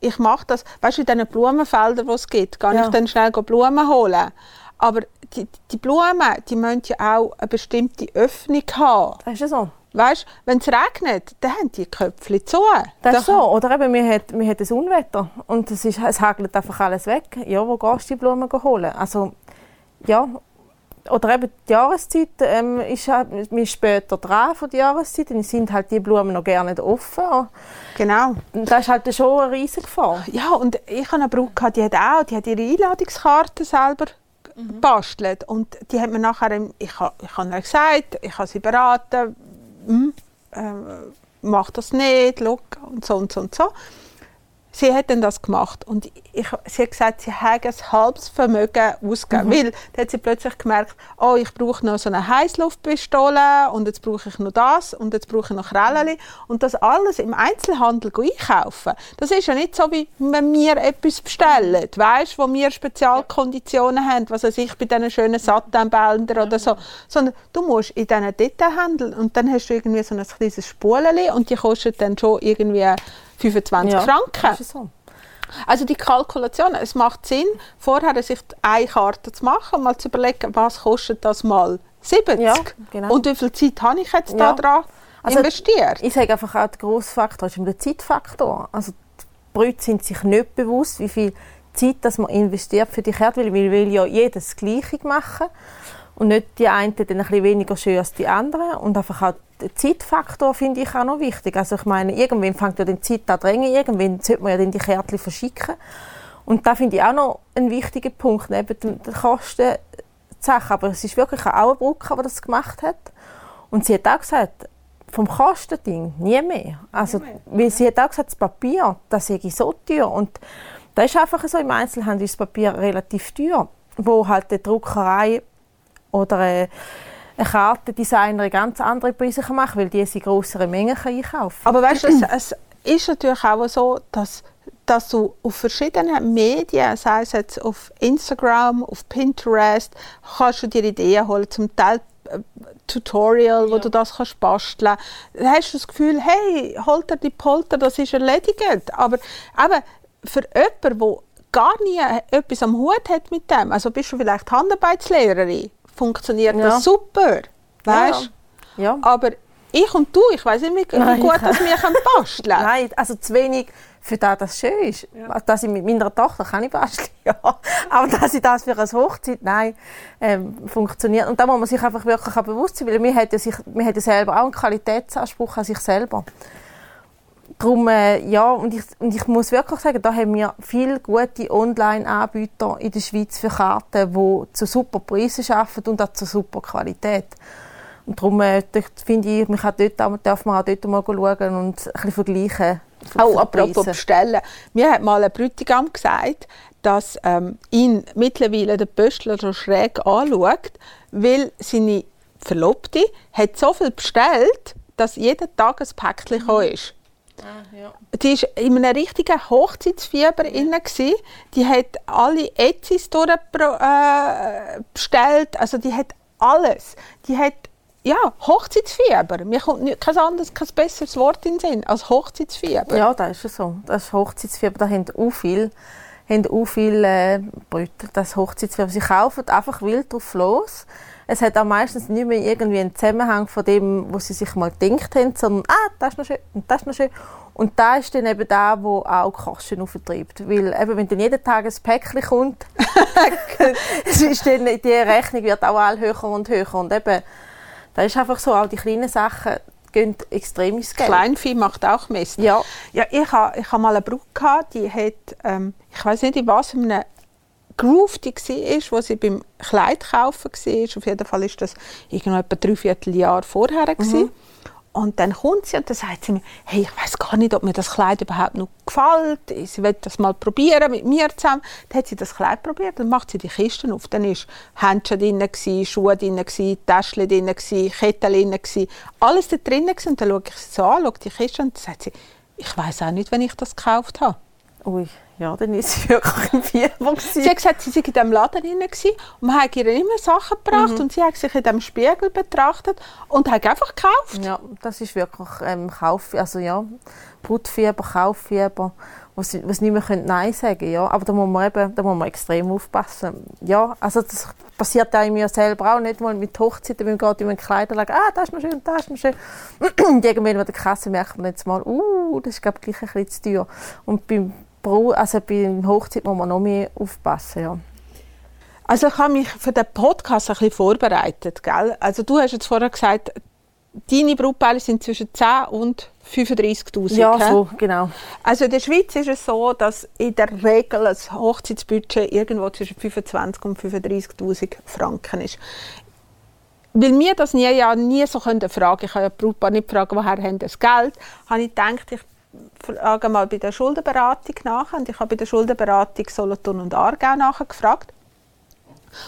ich mache das, weißt du, in diesen Blumenfeldern, die es gibt, gehe Ja. ich dann schnell Blumen holen. Aber die, die Blumen, die müssen ja auch eine bestimmte Öffnung haben. Das ist ja so. Weißt, wenn es regnet, dann haben die Köpfchen zu. Das Da- ist so. Oder eben, wir haben, wir haben ein Unwetter und es, ist, es hagelt einfach alles weg. Ja, wo gehst du die Blumen holen? Also, ja. Oder eben die Jahreszeit ähm, ist halt, wir sind später dran von der Jahreszeit, dann sind halt die Blumen noch gerne nicht offen. Genau. Und das ist halt schon eine riesige Gefahr. Ja, und ich habe eine gehabt, die hat auch, die hat ihre Einladungskarte selber gebastelt. Und die hat mir nachher, ich habe ich hab ihr gesagt, ich habe sie beraten, hm, äh, mach das nicht, schau, und so und so und so. Sie hat dann das gemacht und ich, sie hat gesagt, sie hat ein halbes Vermögen ausgegeben, weil dann hat sie plötzlich gemerkt, oh, ich brauche noch so eine Heißluftpistole und jetzt brauche ich noch das und jetzt brauche ich noch Krelleli und das alles im Einzelhandel einkaufen. Das ist ja nicht so, wie wenn wir etwas bestellen, weißt, wo wir Spezialkonditionen haben, was weiß ich, bei diesen schönen Satinbändern oder so, sondern du musst in diesen Detailhandel und dann hast du irgendwie so ein kleines Spuleli und die kostet dann schon irgendwie 25 Franken. Das ist so. Also die Kalkulation, es macht Sinn, vorher sich eine Karte zu machen und mal zu überlegen, was kostet das mal 70 Ja, genau. und wie viel Zeit habe ich jetzt Ja. da dran Also, investiert? Ich sage einfach auch, der grosse Faktor ist der Zeitfaktor. Also die Brüder sind sich nicht bewusst, wie viel Zeit dass man investiert für die Karte, weil wir will ja jedes Gleiche machen und nicht die einen dann ein bisschen weniger schön als die anderen und einfach auch der Zeitfaktor finde ich auch noch wichtig. Also ich meine, irgendwann fängt ja die Zeit an zu drängen, irgendwann sollte man ja dann die Kärtchen verschicken und da finde ich auch noch einen wichtigen Punkt, neben den Kosten Sache. Aber es ist wirklich auch eine Brücke, die das gemacht hat. Und sie hat auch gesagt, vom Kostending nie mehr. Also, weil sie hat auch gesagt, das Papier, das sei so teuer. Und das ist einfach so, im Einzelhandel ist das Papier relativ teuer, wo halt die Druckerei oder äh, ein Kartendesigner ganz andere Preise machen kann, weil die sie größere Mengen einkaufen Aber weißt du, es, es ist natürlich auch so, dass, dass du auf verschiedenen Medien, sei es jetzt auf Instagram, auf Pinterest, kannst du dir Ideen holen, zum Teil äh, Tutorial, wo Ja. du das kannst basteln. Da hast du das Gefühl, hey, holter die Polter, das ist erledigt. Aber eben für jemanden, der gar nie etwas am Hut hat mit dem, also bist du vielleicht Handarbeitslehrerin, funktioniert Ja. das super, weißt? Ja. Aber ich und du, ich weiß nicht, wie Nein, gut dass wir können basteln können. Nein, also zu wenig für das, das schön ist. Dass ich mit meiner Tochter kann ich basteln, ja. Aber dass ich das für eine Hochzeit, nein, ähm, funktioniert. Und da muss man sich einfach wirklich auch bewusst sein, weil man hat ja, sich, man hat ja selber auch einen Qualitätsanspruch an sich selber. Darum, äh, ja, und ich, und ich muss wirklich sagen, da haben wir viele gute Online-Anbieter in der Schweiz für Karten, die zu super Preisen arbeiten und auch zu super Qualität. Und darum äh, finde ich, man kann dort, auch- darf man auch dort mal schauen und ein bisschen vergleichen. Auch von apropos bestellen. Mir hat mal ein Bräutigam gesagt, dass ähm, ihn mittlerweile der Pöstler so schräg anschaut, weil seine Verlobte hat so viel bestellt, dass jeden Tag ein Päckchen gekommen ist. Ah, ja. Die war in einem richtigen Hochzeitsfieber inne gsi. Die hat alle Etsys äh, bestellt. Also die hat alles. Die hat ja Hochzeitsfieber. Mir kommt nicht, kein anderes, kein besseres Wort in den Sinn als Hochzeitsfieber. Ja, das ist ja so. Das ist Hochzeitsfieber. Da haben auch viele, haben auch viele äh, Brüder das Hochzeitsfieber. Sie kaufen einfach wild drauf los. Es hat auch meistens nicht mehr irgendwie einen Zusammenhang von dem, was sie sich mal gedacht haben, sondern «Ah, das ist noch schön und das ist noch schön». Und da ist dann eben da, wo auch Kosten auftreibt. Weil eben, wenn dann jeden Tag ein Päckchen kommt, es ist dann, die Rechnung wird auch all höher und höher. Und eben, das ist einfach so, auch die kleinen Sachen gehen extrem ins Geld. Kleinvieh macht auch Mist. Ja. Ja, ich habe ich ha mal eine gehabt, die hat, ähm, ich weiß nicht in was, in einem Groove die war, wo sie beim Kleid kaufen war. Auf jeden Fall ist das irgendwo etwa dreiviertel Jahr vorher. gewesen. Und dann kommt sie und dann sagt sie mir, hey, ich weiß gar nicht, ob mir das Kleid überhaupt noch gefällt. Sie will das mal probieren mit mir zusammen. Dann hat sie das Kleid probiert und macht sie die Kisten auf. Dann ist Händchen drin, Schuhe drin, Täschchen drin, Ketten drin, alles da drin. Und dann schaue ich sie so an, schaue die Kiste und dann sagt sie, ich weiß auch nicht, wenn ich das gekauft habe. Ui, ja, dann ist sie wirklich im Fieber. Sie hat gesagt, sie sei in diesem Laden drin und man hat ihr immer Sachen gebracht und sie hat sich in diesem Spiegel betrachtet und hat einfach gekauft. Ja, das ist wirklich ähm, Kauf, also ja, Brutfieber, Kauffieber, wo sie nicht mehr können Nein sagen ja. Aber da muss man eben, da muss man extrem aufpassen. Ja, also das passiert auch in mir selber auch nicht mal mit Hochzeiten, wenn man geht in einen Kleiderladen, ah, das ist noch schön, das ist noch schön. Und irgendwann an der Kasse merkt man jetzt mal, uh, das ist glaube ich gleich ein bisschen zu teuer. Und beim Brau, also beim Hochzeit muss man noch mehr aufpassen, ja. Also ich habe mich für den Podcast ein bisschen vorbereitet. Gell? Also du hast jetzt vorher gesagt, deine Brutpaare sind zwischen 10 und 35'000. Ja, gell? so, genau. Also in der Schweiz ist es so, dass in der Regel ein Hochzeitsbudget irgendwo zwischen 25 und 35'000 Franken ist. Weil wir das nie, ja nie so können fragen ich kann ja die Brautpaar nicht fragen, woher haben das Geld, habe ich gedacht, ich frage mal bei der Schuldenberatung nach. Und ich habe bei der Schuldenberatung Solothurn und Aargau nachgefragt.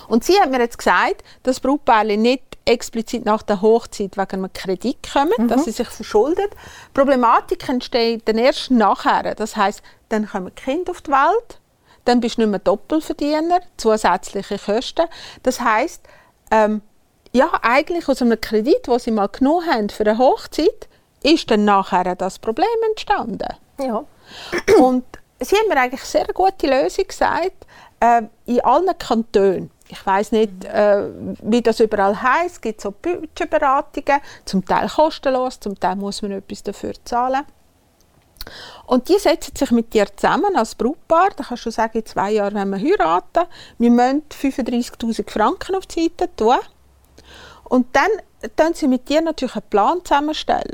Und sie hat mir jetzt gesagt, dass Brautpaare nicht explizit nach der Hochzeit wegen einem Kredit kommen, dass sie sich verschulden. Die Problematik entsteht dann erst nachher. Das heißt, dann kommen Kinder auf die Welt, dann bist du nicht mehr Doppelverdiener, zusätzliche Kosten. Das heißt, ähm, ja, eigentlich aus einem Kredit, den sie mal genommen haben für eine Hochzeit, ist dann nachher das Problem entstanden. Ja. Und sie haben mir eigentlich sehr gute Lösung gesagt, äh, in allen Kantonen. Ich weiß nicht, äh, wie das überall heißt. Es gibt so Budgetberatungen, zum Teil kostenlos, zum Teil muss man etwas dafür zahlen. Und die setzen sich mit dir zusammen als Brautpaar. Da kannst du sagen, in zwei Jahren wenn wir heiraten. Wir müssen 35'000 Franken auf die Seite tun. Und dann tun sie mit dir natürlich einen Plan zusammenstellen.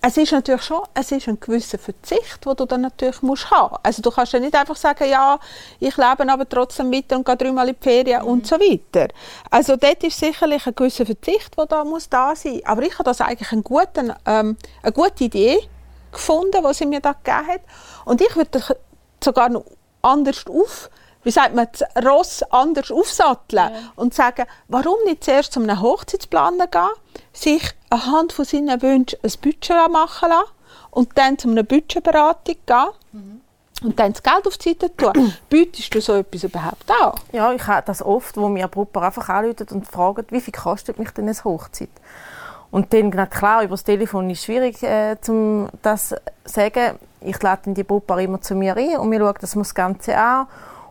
Es ist natürlich schon, es ist ein gewisser Verzicht, den du dann natürlich musst haben. Also du kannst ja nicht einfach sagen, ja, ich lebe aber trotzdem mit und gehe dreimal in die Ferien mhm. und so weiter. Also dort ist sicherlich ein gewisser Verzicht, der da muss da sein. Aber ich habe das eigentlich einen guten, ähm, eine gute Idee gefunden, die sie mir da gegeben hat. Und ich würde sogar noch anders auf wie sagt man, das Ross anders aufsatteln ja. und sagen, warum nicht zuerst zu einem Hochzeitsplaner gehen, sich anhand von seinen Wünschen ein Budget machen lassen und dann zu einer Budgetberatung gehen mhm. und dann das Geld auf die Seite tun. Bietest du so etwas überhaupt an? Ja, ich habe das oft, wo mir Brupper einfach anrufen und fragen, wie viel kostet mich denn eine Hochzeit? Und dann, klar, über das Telefon ist es schwierig, äh, zum das zu sagen. Ich lade die Brupper immer zu mir ein und wir schauen das, das Ganze an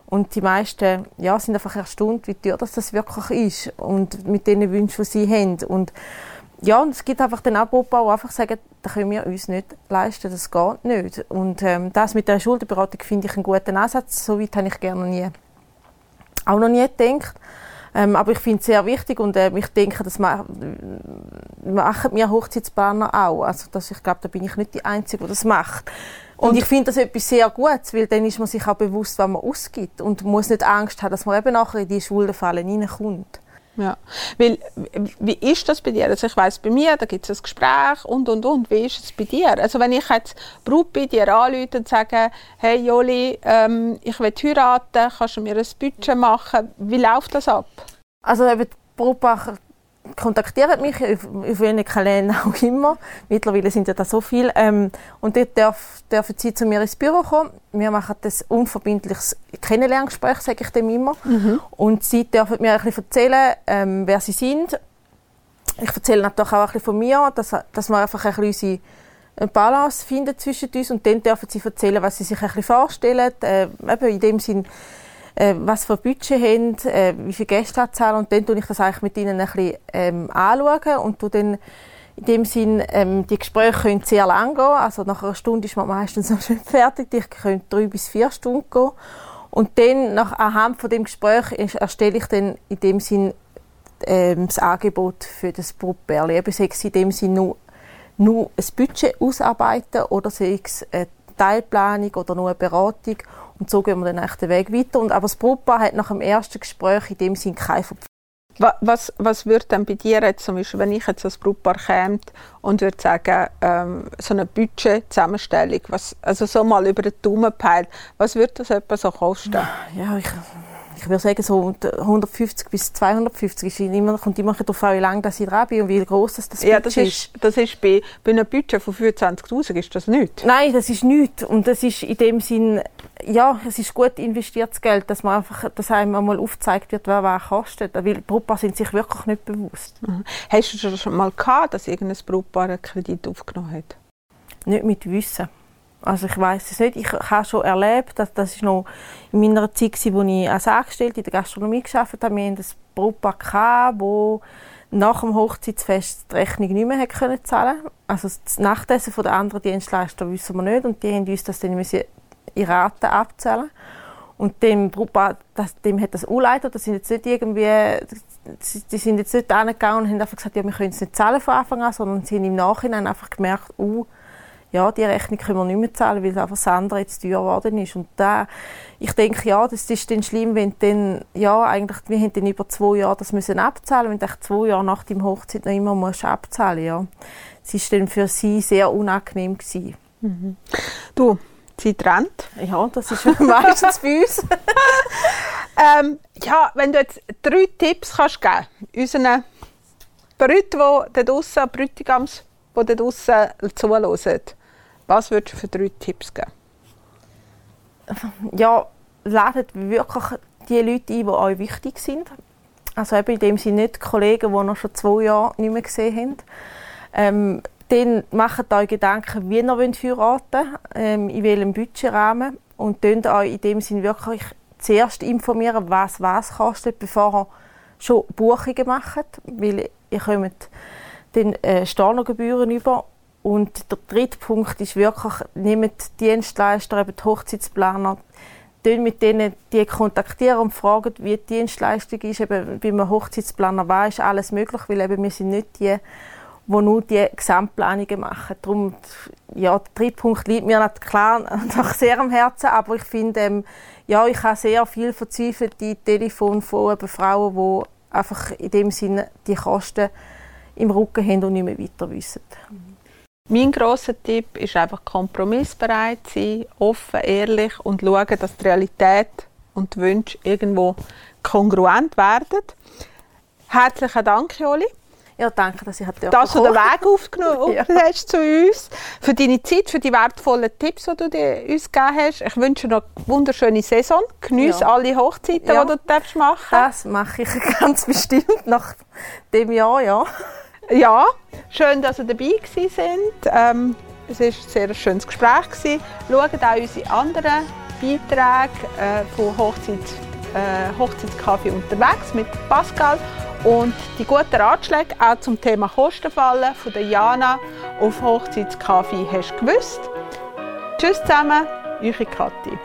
und die meisten ja, sind einfach erstaunt, wie teuer das, das wirklich ist und mit den Wünschen, die sie haben. Und ja, und es gibt einfach den Abbau, die einfach sagen, das können wir uns nicht leisten, das geht nicht. Und ähm, das mit der Schuldenberatung finde ich einen guten Ansatz. So weit habe ich gerne nie, auch noch nie gedacht. Ähm, aber ich finde es sehr wichtig und äh, ich denke, das machen wir Hochzeitsplaner auch. Also das, ich glaube, da bin ich nicht die Einzige, die das macht. Und, und ich finde das etwas sehr Gutes, weil dann ist man sich auch bewusst, was man ausgibt und muss nicht Angst haben, dass man eben nachher in die Schuldenfallen hineinkommt. Ja, weil, wie ist das bei dir? Also ich weiß bei mir, da gibt es ein Gespräch und, und, und. Wie ist es bei dir? Also wenn ich jetzt Brut bei dir anrufe und sage, hey Joli, ähm, ich will heiraten, kannst du mir ein Budget machen? Wie läuft das ab? Also eben, die Brutbacher kontaktieren mich auf, auf welchen Kanälen auch immer. Mittlerweile sind ja da so viele. Ähm, und dort darf, dürfen sie zu mir ins Büro kommen. Wir machen das unverbindliches Kennenlerngespräch, sage ich dem immer. Mhm. Und sie dürfen mir ein bisschen erzählen, ähm, wer sie sind. Ich erzähle natürlich auch ein bisschen von mir, dass, dass wir einfach ein bisschen unsere Balance finden zwischen uns und dann dürfen sie erzählen, was sie sich ein bisschen vorstellen. Äh, eben in dem Sinn, äh, was für Budget haben, äh, wie viele Gästeanzahl und dann tue ich das eigentlich mit ihnen ein bisschen ähm, anschauen und tue dann in dem Sinn, ähm, die Gespräche können sehr lang gehen, also nach einer Stunde ist man meistens noch schon fertig, die können drei bis vier Stunden gehen. Und dann nach anhand von dem Gespräch erstelle ich dann in dem Sinn ähm, das Angebot für das Brutbärli. Eben sei es in dem Sinn nur, nur ein Budget ausarbeiten oder sei es eine Teilplanung oder nur eine Beratung und so gehen wir dann den Weg weiter. Und, aber das Brautpaar hat nach dem ersten Gespräch in dem Sinn keine Verpflichtung. Was, was würde denn bei dir jetzt, zum Beispiel, wenn ich jetzt als Brautpaar käme und würde sagen, ähm, so eine Budgetzusammenstellung, was, also so mal über den Daumen peilt, was würde das etwa so kosten? Ja, ich, ich würde sagen, so 150 bis 250 ist immer, kommt immer darauf an, wie lange das ich dran bin und wie groß das, das ja, das ist. Das ist bei, bei einem Budget von 25'000 ist das nichts? Nein, das ist nichts. Und das ist in dem Sinn, ja, es ist gut investiertes Geld, dass man einfach, dass einem einmal aufgezeigt wird, wer was kostet. Weil Brautpaare sind sich wirklich nicht bewusst. Mhm. Hast du schon mal gehabt, dass irgendein Brautpaar einen Kredit aufgenommen hat? Nicht mit Wissen. Also ich weiß es nicht. Ich habe schon erlebt, dass das ist noch in meiner Zeit, wo ich als Angestellte in der Gastronomie gearbeitet habe. Wir hatten ein Brautpaar, wo nach dem Hochzeitsfest die Rechnung nicht mehr können zahlen Also das Nachtessen von der anderen Dienstleister wissen wir nicht und die haben uns das dann in Raten abzahlen. Und dem Brautpaar, das, dem hat das angeleitet, das sind jetzt nicht irgendwie, die sind jetzt nicht angegangen und haben einfach gesagt, ja, wir können es nicht zahlen von Anfang an, sondern sie haben im Nachhinein einfach gemerkt, uh, ja, die Rechnung können wir nicht mehr zahlen, weil einfach das andere jetzt teuer geworden ist. Und da, ich denke, ja, das ist dann schlimm, wenn dann, ja, eigentlich, wir haben dann über zwei Jahre das müssen abzahlen, wenn du zwei Jahre nach dem Hochzeit noch immer musst abzahlen, ja. Es war dann für sie sehr unangenehm gewesen. Mhm. Du, Zeit rennt. Ja, das ist meistens bei uns. ähm, ja, wenn du jetzt drei Tipps kannst geben unseren Brüdern, die da draussen, Brütigams, die da draussen zuhören, was würdest du für drei Tipps geben? Ja, ladet wirklich die Leute ein, die euch wichtig sind. Also eben in dem Sinne nicht Kollegen, die noch schon zwei Jahre nicht mehr gesehen haben. Ähm, dann macht euch Gedanken, wie ihr heiraten wollt, ähm, in welchem Budgetrahmen. Und könnt euch in dem Sinne wirklich zuerst informieren, was was kostet, bevor ihr schon Buchungen macht. Weil ihr kommt dann äh, Stornogebühren über und der dritte Punkt ist wirklich, nehmt Dienstleister, eben die Hochzeitsplaner, mit denen die kontaktieren und fragen, wie die Dienstleistung ist. Eben, bei einem Hochzeitsplaner war ist alles möglich, weil eben wir sind nicht die, die nur die Gesamtplanungen machen. Darum, ja, der dritte Punkt liegt mir klar noch sehr am Herzen, aber ich finde, ähm, ja, ich habe sehr viel verzweifelte Telefone von Frauen, die einfach in dem Sinne die Kosten im Rücken haben und nicht mehr weiter wissen. Mein grosser Tipp ist einfach kompromissbereit sein, offen, ehrlich und schauen, dass die Realität und die Wünsche irgendwo kongruent werden. Herzlichen Dank, Joli. Ja, danke, dass ich hatte Dass du den Weg aufgenommen ja. hast zu uns, für deine Zeit, für die wertvollen Tipps, die du dir uns gegeben hast. Ich wünsche dir eine wunderschöne Saison. Genieße ja. alle Hochzeiten, ja. die du darfst machen Das mache ich ganz bestimmt nach dem Jahr, ja. Ja, schön, dass ihr dabei sind. Ähm, es war ein sehr schönes Gespräch. Schaut auch unsere anderen Beiträge äh, von Hochzeit, äh, Hochzeitskaffee unterwegs mit Pascal und die guten Ratschläge auch zum Thema Kostenfallen von der Jana auf Hochzeitskaffee hast du gewusst. Tschüss zusammen, eure Kathi.